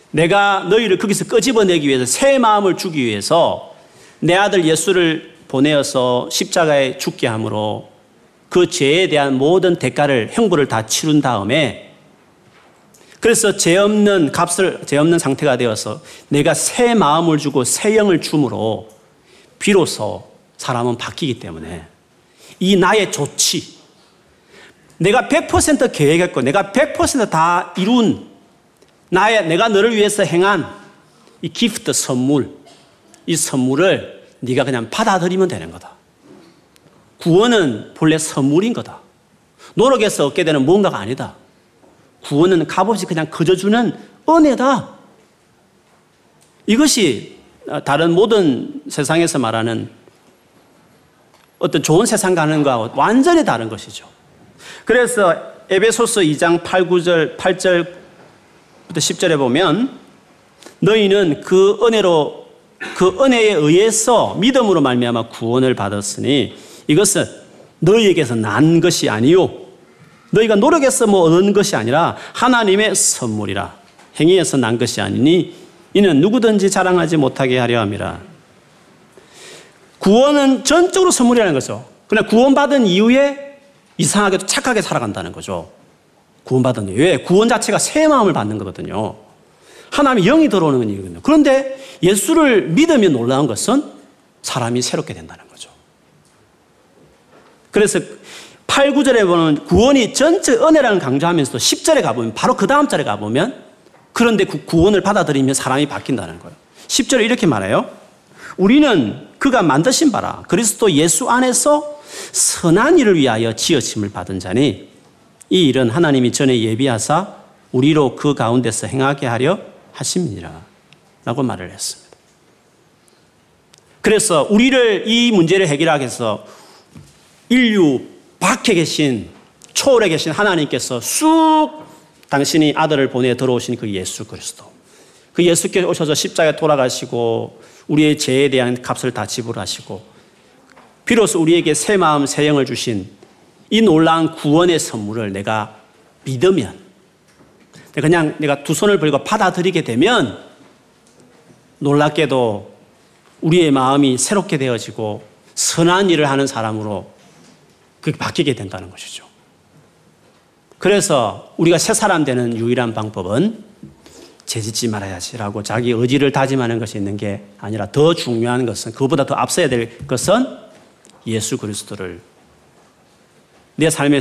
내가 너희를 거기서 끄집어내기 위해서 새 마음을 주기 위해서 내 아들 예수를 보내어서 십자가에 죽게 함으로 그 죄에 대한 모든 대가를 형벌을 다 치룬 다음에 그래서 죄 없는 값을 죄 없는 상태가 되어서 내가 새 마음을 주고 새 영을 줌으로 비로소 사람은 바뀌기 때문에 이 나의 조치 내가 100% 계획했고 내가 100%다 이룬 나의 내가 너를 위해서 행한 이 기프트 선물 이 선물을 네가 그냥 받아들이면 되는 거다. 구원은 본래 선물인 거다. 노력해서 얻게 되는 뭔가가 아니다. 구원은 값없이 그냥 거저주는 은혜다. 이것이 다른 모든 세상에서 말하는 어떤 좋은 세상 가는 것과 완전히 다른 것이죠. 그래서 에베소서 2장 8, 9절, 8절부터 10절에 보면 너희는 그 은혜로 그 은혜에 의해서 믿음으로 말미암아 구원을 받았으니 이것은 너희에게서 난 것이 아니요 너희가 노력해서 뭐 얻은 것이 아니라 하나님의 선물이라 행위에서 난 것이 아니니 이는 누구든지 자랑하지 못하게 하려 함이라. 구원은 전적으로 선물이라는 거죠. 그러나 구원받은 이후에 이상하게도 착하게 살아간다는 거죠. 구원받은 이후에 구원 자체가 새 마음을 받는 거거든요. 하나님의 영이 들어오는 일이거든요. 그런데 예수를 믿으면 놀라운 것은 사람이 새롭게 된다는 거죠. 그래서 8, 9절에 보면 구원이 전체 은혜라는 강조하면서도 10절에 가보면 바로 그 다음 절에 가보면 그런데 그 구원을 받아들이면 사람이 바뀐다는 거예요. 10절에 이렇게 말해요. 우리는 그가 만드신 바라 그리스도 예수 안에서 선한 일을 위하여 지어짐을 받은 자니 이 일은 하나님이 전에 예비하사 우리로 그 가운데서 행하게 하려 하심이니라 라고 말을 했습니다. 그래서 우리를 이 문제를 해결하기 위해서 인류 밖에 계신 초월에 계신 하나님께서 쑥 당신이 아들을 보내 들어오신 그 예수 그리스도. 그 예수께서 오셔서 십자가에 돌아가시고 우리의 죄에 대한 값을 다 지불하시고 비로소 우리에게 새 마음, 새 영을 주신 이 놀라운 구원의 선물을 내가 믿으면 그냥 내가 두 손을 벌고 받아들이게 되면 놀랍게도 우리의 마음이 새롭게 되어지고 선한 일을 하는 사람으로 그게 바뀌게 된다는 것이죠. 그래서 우리가 새 사람 되는 유일한 방법은 죄짓지 말아야지라고 자기 의지를 다짐하는 것이 있는 게 아니라 더 중요한 것은 그보다 더 앞서야 될 것은 예수 그리스도를 내 삶에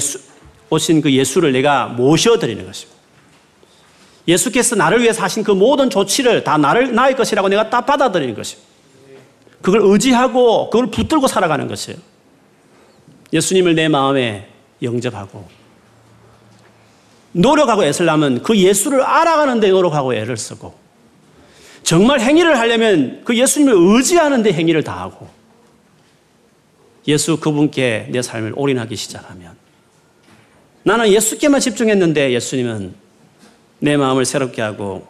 오신 그 예수를 내가 모셔드리는 것입니다. 예수께서 나를 위해서 하신 그 모든 조치를 다 나를 나의 것이라고 내가 딱 받아들이는 것입니다. 그걸 의지하고 그걸 붙들고 살아가는 것이에요. 예수님을 내 마음에 영접하고 노력하고 애쓰려면 그 예수를 알아가는 데 노력하고 애를 쓰고 정말 행위를 하려면 그 예수님을 의지하는 데 행위를 다하고 예수 그분께 내 삶을 올인하기 시작하면 나는 예수께만 집중했는데 예수님은 내 마음을 새롭게 하고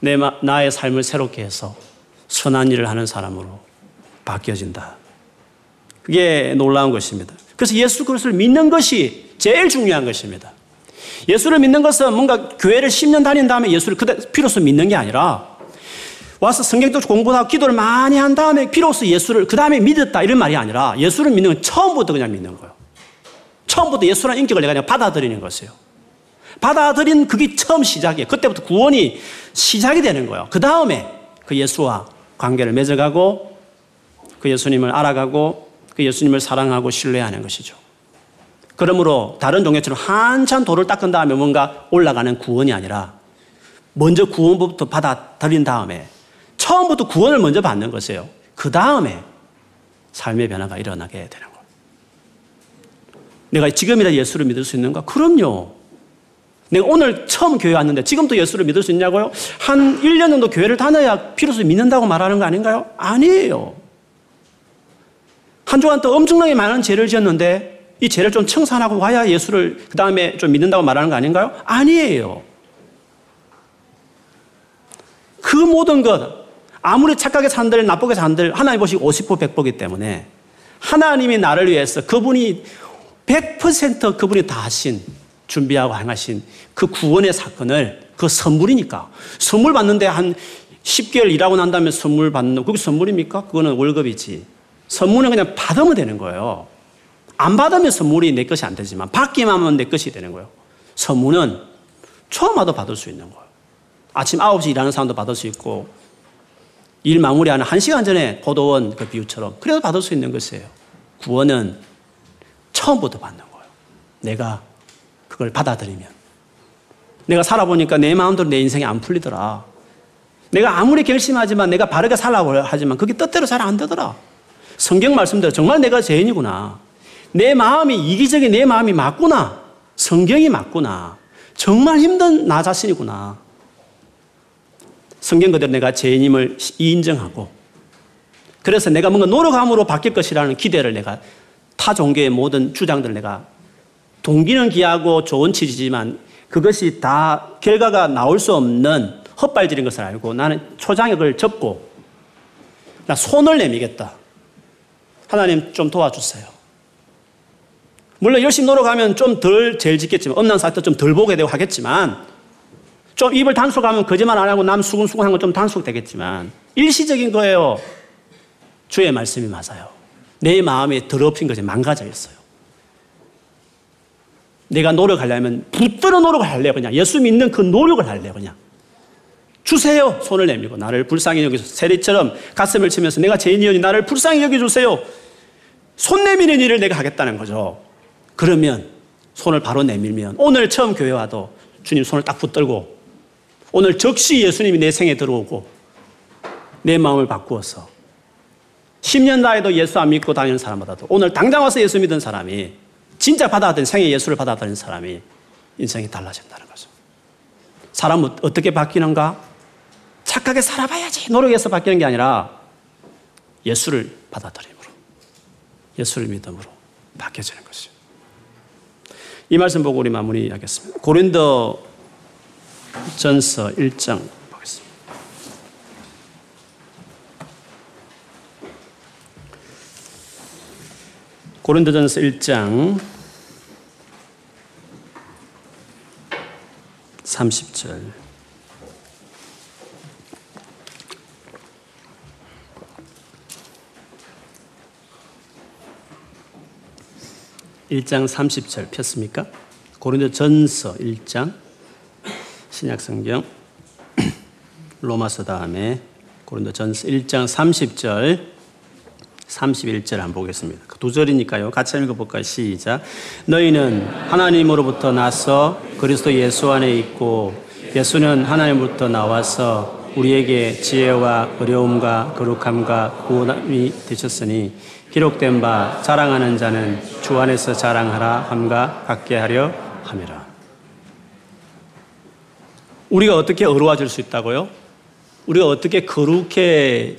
내 마, 나의 삶을 새롭게 해서 선한 일을 하는 사람으로 바뀌어진다. 그게 놀라운 것입니다. 그래서 예수 그리스도를 믿는 것이 제일 중요한 것입니다. 예수를 믿는 것은 뭔가 교회를 10년 다닌 다음에 예수를 그대 비로소 믿는 게 아니라 와서 성경도 공부하고 기도를 많이 한 다음에 비로소 예수를 그 다음에 믿었다 이런 말이 아니라 예수를 믿는 건 처음부터 그냥 믿는 거예요. 처음부터 예수라는 인격을 내가 그냥 받아들이는 것이에요. 받아들인 그게 처음 시작이에요. 그때부터 구원이 시작이 되는 거예요. 그 다음에 그 예수와 관계를 맺어가고 그 예수님을 알아가고 그 예수님을 사랑하고 신뢰하는 것이죠. 그러므로 다른 종교처럼 한참 돌을 닦은 다음에 뭔가 올라가는 구원이 아니라 먼저 구원부터 받아들인 다음에 처음부터 구원을 먼저 받는 것이에요. 그 다음에 삶의 변화가 일어나게 되는 거예요. 내가 지금이라 예수를 믿을 수 있는가? 그럼요. 내가 오늘 처음 교회 왔는데 지금도 예수를 믿을 수 있냐고요? 한 1년 정도 교회를 다녀야 비로소 믿는다고 말하는 거 아닌가요? 아니에요. 한 주간 또 엄청나게 많은 죄를 지었는데 이 죄를 좀 청산하고 와야 예수를 그 다음에 좀 믿는다고 말하는 거 아닌가요? 아니에요. 그 모든 것, 아무리 착하게 산들, 나쁘게 산들, 하나님 보시고 50보 100보기 때문에 하나님이 나를 위해서 그분이 100% 그분이 다 하신, 준비하고 행하신 그 구원의 사건을 그 선물이니까. 선물 받는데 한 10개월 일하고 난 다음에 선물 받는, 그게 선물입니까? 그거는 월급이지. 선물은 그냥 받으면 되는 거예요. 안 받으면 선물이 내 것이 안 되지만 받기만 하면 내 것이 되는 거예요. 선물은 처음 와도 받을 수 있는 거예요. 아침 9시 일하는 사람도 받을 수 있고 일 마무리하는 1시간 전에 포도원 그 비유처럼 그래도 받을 수 있는 것이에요. 구원은 처음부터 받는 거예요. 내가 그걸 받아들이면. 내가 살아보니까 내 마음대로 내 인생이 안 풀리더라. 내가 아무리 결심하지만 내가 바르게 살라고 하지만 그게 뜻대로 잘 안 되더라. 성경 말씀대로 정말 내가 죄인이구나. 내 마음이 이기적인 내 마음이 맞구나. 성경이 맞구나. 정말 힘든 나 자신이구나. 성경 그대로 내가 죄인임을 인정하고 그래서 내가 뭔가 노력함으로 바뀔 것이라는 기대를 내가 타 종교의 모든 주장들을 내가 동기는 귀하고 좋은 취지지만 그것이 다 결과가 나올 수 없는 헛발질인 것을 알고 나는 초장역을 접고 나 손을 내미겠다. 하나님 좀 도와주세요. 물론 열심히 노력하면 좀덜 죄를 짓겠지만, 엄난 사태 좀덜 보게 되고 하겠지만, 좀 입을 단속하면 거짓말 안 하고 남 수근수근 한 건 좀 단속되겠지만, 일시적인 거예요. 주의 말씀이 맞아요. 내 마음에 더럽힌 것이 망가져 있어요. 내가 노력하려면 붙들어 노력을 할래요, 그냥. 예수 믿는 그 노력을 할래요, 그냥. 주세요! 손을 내밀고 나를 불쌍히 여기서 세리처럼 가슴을 치면서 내가 죄인이오니 나를 불쌍히 여겨주세요. 손 내미는 일을 내가 하겠다는 거죠. 그러면 손을 바로 내밀면 오늘 처음 교회 와도 주님 손을 딱 붙들고 오늘 적시 예수님이 내 생에 들어오고 내 마음을 바꾸어서 10년 나에도 예수 안 믿고 다니는 사람보다도 오늘 당장 와서 예수 믿은 사람이 진짜 받아들인 생애 예수를 받아들인 사람이 인생이 달라진다는 거죠. 사람은 어떻게 바뀌는가? 착하게 살아봐야지 노력해서 바뀌는 게 아니라 예수를 받아들임. 예수를 믿음으로 바뀌어지는 것이죠. 이 말씀 보고 우리 마무리하겠습니다. 고린도 전서 1장 보겠습니다. 고린도 전서 1장 30절 1장 30절 폈습니까? 고린도 전서 1장 신약성경 (clears throat) 로마서 다음에 고린도 전서 1장 30절 31절 한번 보겠습니다. 그두 절이니까요. 같이 읽어볼까요? 시작. 너희는 하나님으로부터 나서 그리스도 예수 안에 있고 예수는 하나님으로부터 나와서 우리에게 지혜와 어려움과 거룩함과 구원이 되셨으니 기록된 바 자랑하는 자는 주 안에서 자랑하라 함과 같게 하려 함이라. 우리가 어떻게 어려워질 수 있다고요? 우리가 어떻게 거룩해질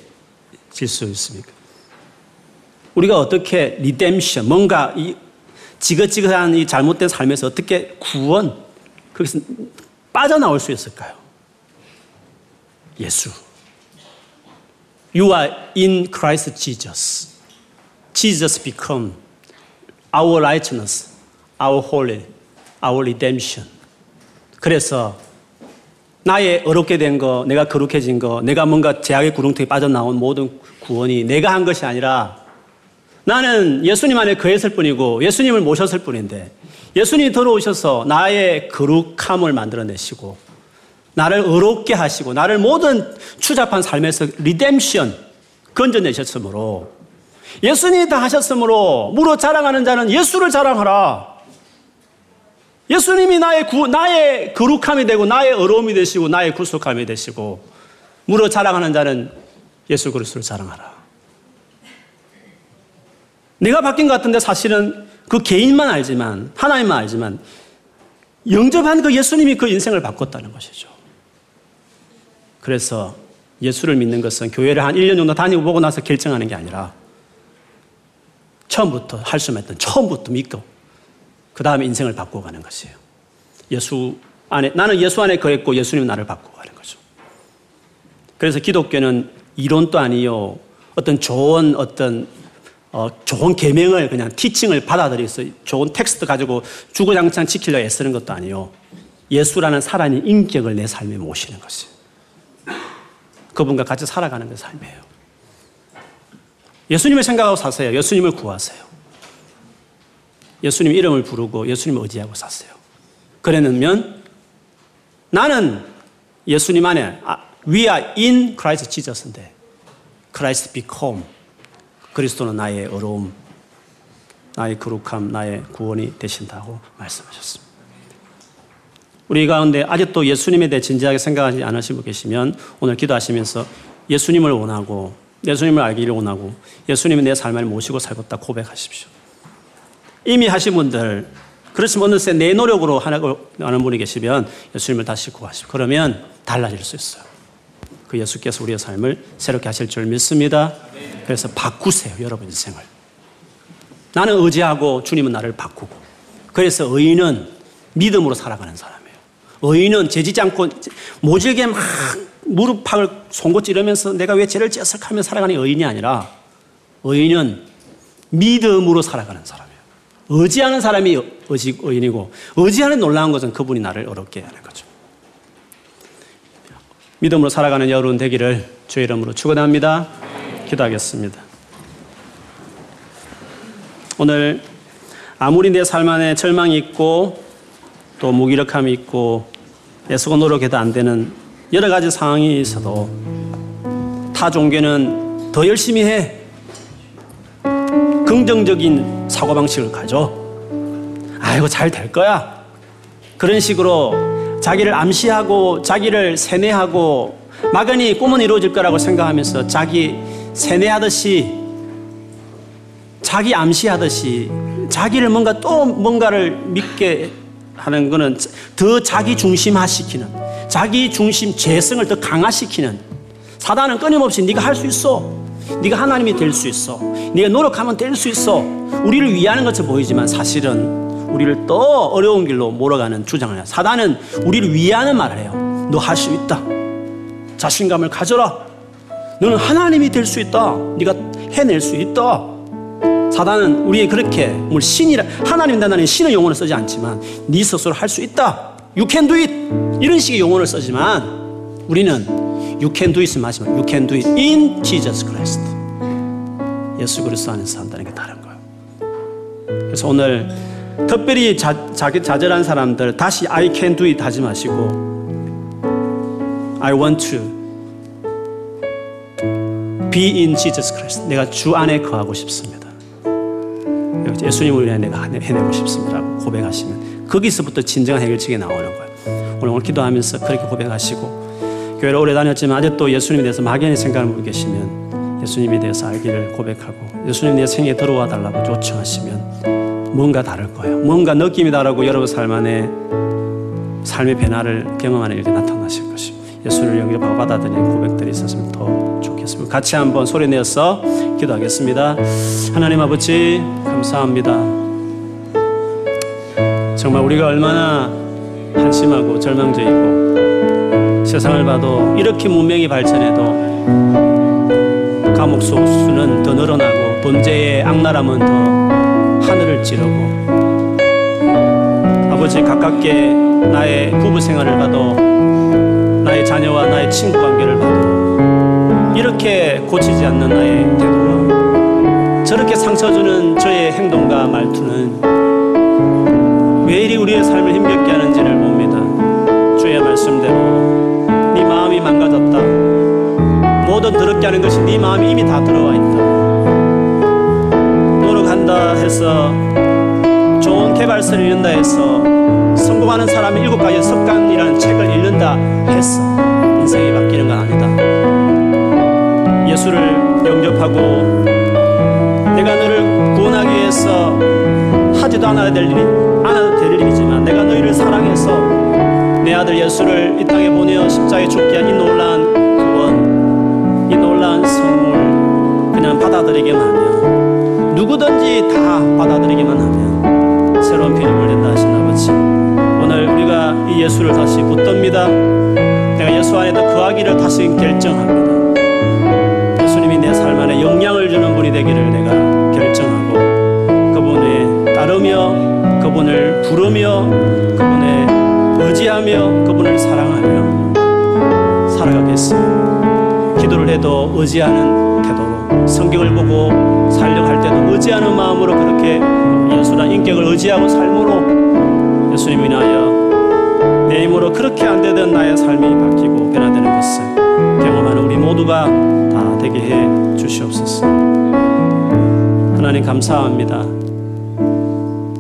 수 있습니까? 우리가 어떻게 리뎀션, 뭔가 이 지긋지긋한 이 잘못된 삶에서 어떻게 구원, 거기서 빠져나올 수 있을까요? 예수. You are in Christ Jesus. Jesus become our righteousness, our holy, our redemption. 그래서 나의 어렵게 된 거, 내가 거룩해진 거, 내가 뭔가 제약의 구렁텅이 빠져나온 모든 구원이 내가 한 것이 아니라 나는 예수님 안에 거했을 뿐이고 예수님을 모셨을 뿐인데 예수님이 들어오셔서 나의 거룩함을 만들어내시고 나를 어렵게 하시고 나를 모든 추잡한 삶에서 리뎀션 건져내셨으므로 예수님이 다 하셨으므로 무로 자랑하는 자는 예수를 자랑하라. 예수님이 나의 구, 나의 거룩함이 되고 나의 어려움이 되시고 나의 구속함이 되시고 무로 자랑하는 자는 예수 그리스도를 자랑하라. 내가 바뀐 것 같은데 사실은 그 개인만 알지만 하나님만 알지만 영접한 그 예수님이 그 인생을 바꿨다는 것이죠. 그래서 예수를 믿는 것은 교회를 한 1년 정도 다니고 보고 나서 결정하는 게 아니라 처음부터 할 수만 있던 처음부터 믿고 그 다음에 인생을 바꿔가는 것이에요. 예수 안에, 나는 예수 안에 거했고 예수님 나를 바꿔가는 거죠. 그래서 기독교는 이론도 아니요. 어떤 좋은 어떤 어, 좋은 계명을 그냥 티칭을 받아들여서 좋은 텍스트 가지고 주구장창 지키려 애쓰는 것도 아니요. 예수라는 살아있는 인격을 내 삶에 모시는 것이 그분과 같이 살아가는 게 삶이에요. 예수님을 생각하고 사세요. 예수님을 구하세요. 예수님 이름을 부르고 예수님을 의지하고 사세요. 그랬으면 나는 예수님 안에 아, we are in Christ Jesus인데 Christ become 그리스도는 나의 어려움, 나의 거룩함, 나의 구원이 되신다고 말씀하셨습니다. 우리 가운데 아직도 예수님에 대해 진지하게 생각하지 않으신 분 계시면 오늘 기도하시면서 예수님을 원하고 예수님을 알기를 원하고 예수님이 내 삶을 모시고 살겠다 고백하십시오. 이미 하신 분들 그렇지만 어느새 내 노력으로 하는 분이 계시면 예수님을 다시 구하십시오. 그러면 달라질 수 있어요. 그 예수께서 우리의 삶을 새롭게 하실 줄 믿습니다. 그래서 바꾸세요, 여러분 인생을. 나는 의지하고 주님은 나를 바꾸고. 그래서 의인은 믿음으로 살아가는 사람이에요. 의인은 죄지지 않고 모질게 막 무릎팍을 송곳 찌르면서 내가 왜 죄를 지었을까 하며 살아가는 의인이 아니라 의인은 믿음으로 살아가는 사람이에요. 의지하는 사람이 의지, 의인이고 의지하는 놀라운 것은 그분이 나를 어렵게 하는 거죠. 믿음으로 살아가는 여러분 되기를 주의 이름으로 축원합니다. 기도하겠습니다. 오늘 아무리 내 삶 안에 절망이 있고 또 무기력함이 있고 애쓰고 노력해도 안 되는 여러 가지 상황이 있어도 타 종교는 더 열심히 해. 긍정적인 사고방식을 가져. 아이고, 잘 될 거야. 그런 식으로 자기를 암시하고 자기를 세뇌하고 막연히 꿈은 이루어질 거라고 생각하면서 자기 세뇌하듯이 자기 암시하듯이 자기를 뭔가 또 뭔가를 믿게 하는 것은 더 자기 중심화시키는 자기 중심 재성을 더 강화시키는 사단은 끊임없이 네가 할 수 있어. 네가 하나님이 될 수 있어. 네가 노력하면 될 수 있어. 우리를 위하는 것처럼 보이지만 사실은 우리를 더 어려운 길로 몰아가는 주장을 해요. 사단은 우리를 위하는 말을 해요 너 할 수 있다. 자신감을 가져라. 너는 하나님이 될 수 있다. 네가 해낼 수 있다. 사단은 우리의 그렇게 뭘 신이라 하나님 된다는 신의 용어를 쓰지 않지만 네 스스로 할 수 있다. You can do it. 이런 식의 용어를 쓰지만 우리는 You can do it을 마지막 You can do it in Jesus Christ. 예수 그리스도 안에서 한다는 게 다른 거예요. 그래서 오늘 특별히 자, 자기 자절한 사람들 다시 I can do it 하지 마시고 I want to Be in Jesus Christ. 내가 주 안에 거하고 싶습니다. 예수님을 위해 내가 해내고 싶습니다. 고백하시면 거기서부터 진정한 해결책이 나오는 거예요. 오늘 기도하면서 그렇게 고백하시고 교회를 오래 다녔지만 아직도 예수님에 대해서 막연히 생각을 하고 계시면 예수님에 대해서 알기를 고백하고 예수님 내 생에 들어와 달라고 요청하시면 뭔가 다를 거예요. 뭔가 느낌이 다르고 여러분 삶 안에 삶의 변화를 경험하는 일이 나타나실 것입니다. 예수를 영접하고 받아들이는 고백들이 있었으면 더 좋겠습니다. 같이 한번 소리 내서 기도하겠습니다. 하나님 아버지, 감사합니다. 정말 우리가 얼마나 한심하고 절망적이고 세상을 봐도 이렇게 문명이 발전해도 감옥 수는 더 늘어나고 범죄의 악랄함은 더 하늘을 찌르고 아버지 가깝게 나의 부부 생활을 봐도 자녀와 나의 친구 관계를 봐도 이렇게 고치지 않는 나의 태도와 저렇게 상처 주는 저의 행동과 말투는 왜 이리 우리의 삶을 힘겹게 하는지를 봅니다. 주의 말씀대로 네 마음이 망가졌다. 모든 더럽게 하는 것이 네 마음이 이미 다 들어와 있다. 노력한다 해서 좋은 개발서를 읽는다 해서 성공하는 사람의 일곱 가지 습관이라는 책을 읽는다 해서 인생이 바뀌는 건 아니다. 예수를 영접하고 내가 너를 구원하기 위해서 하지도 않아야 될 일이 않아도 될 일이지만 내가 너희를 사랑해서 내 아들 예수를 이 땅에 보내어 십자가에 죽게 한 이 놀라운 구원, 이 놀라운 선물 그냥 받아들이기만 하면 누구든지 다 받아들이기만 하면 새로운 피조물 된다 하신 아버지. 오늘 우리가 이 예수를 다시 붙듭니다. 내가 예수 안에 더 거하기를 다시 결정합니다. 예수님이 내 삶 안에 영향을 주는 분이 되기를 내가 그분을 부르며 그분에 의지하며 그분을 사랑하며 살아가겠습니다. 기도를 해도 의지하는 태도로 성경을 보고 살려고 할 때도 의지하는 마음으로 그렇게 예수란 인격을 의지하고 삶으로 예수님 인하여 내 힘으로 그렇게 안 되던 나의 삶이 바뀌고 변화되는 것을 경험하는 우리 모두가 다 되게 해 주시옵소서. 하나님 감사합니다.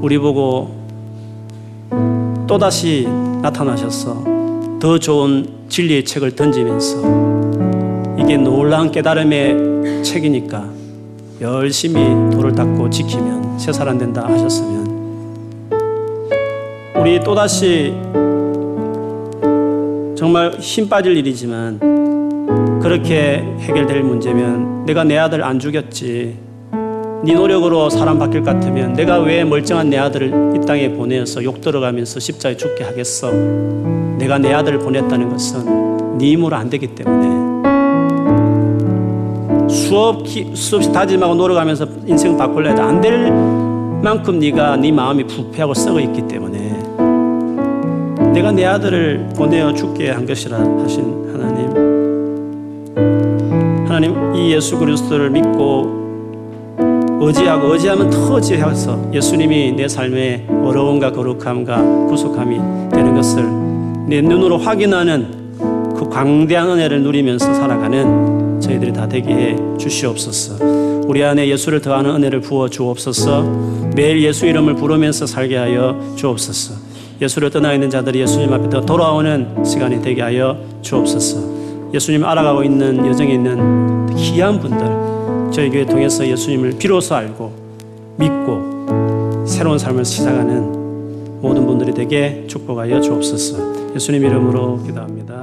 우리 보고 또다시 나타나셔서 더 좋은 진리의 책을 던지면서 이게 놀라운 깨달음의 책이니까 열심히 돌을 닦고 지키면 새 사람 된다 하셨으면 우리 또다시 정말 힘 빠질 일이지만 그렇게 해결될 문제면 내가 내 아들 안 죽였지 네 노력으로 사람 바뀔 것 같으면 내가 왜 멀쩡한 내 아들을 이 땅에 보내서 욕 들어가면서 십자에 죽게 하겠어? 내가 내 아들을 보냈다는 것은 네 힘으로 안 되기 때문에. 수업 수없이 다짐하고 노력하면서 인생 바꿀래 해도 안 될 만큼 네가 네 마음이 부패하고 썩어 있기 때문에 내가 내 아들을 보내어 죽게 한 것이라 하신 하나님. 하나님 이 예수 그리스도를 믿고 의지하고 의지하면 더 의지해서 예수님이 내 삶의 어려움과 거룩함과 구속함이 되는 것을 내 눈으로 확인하는 그 광대한 은혜를 누리면서 살아가는 저희들이 다 되게 해 주시옵소서. 우리 안에 예수를 더하는 은혜를 부어 주옵소서. 매일 예수 이름을 부르면서 살게 하여 주옵소서. 예수를 떠나 있는 자들이 예수님 앞에 더 돌아오는 시간이 되게 하여 주옵소서. 예수님 알아가고 있는 여정에 있는 귀한 분들 저희 교회 통해서 예수님을 비로소 알고 믿고 새로운 삶을 시작하는 모든 분들이 되게 축복하여 주옵소서. 예수님 이름으로 기도합니다.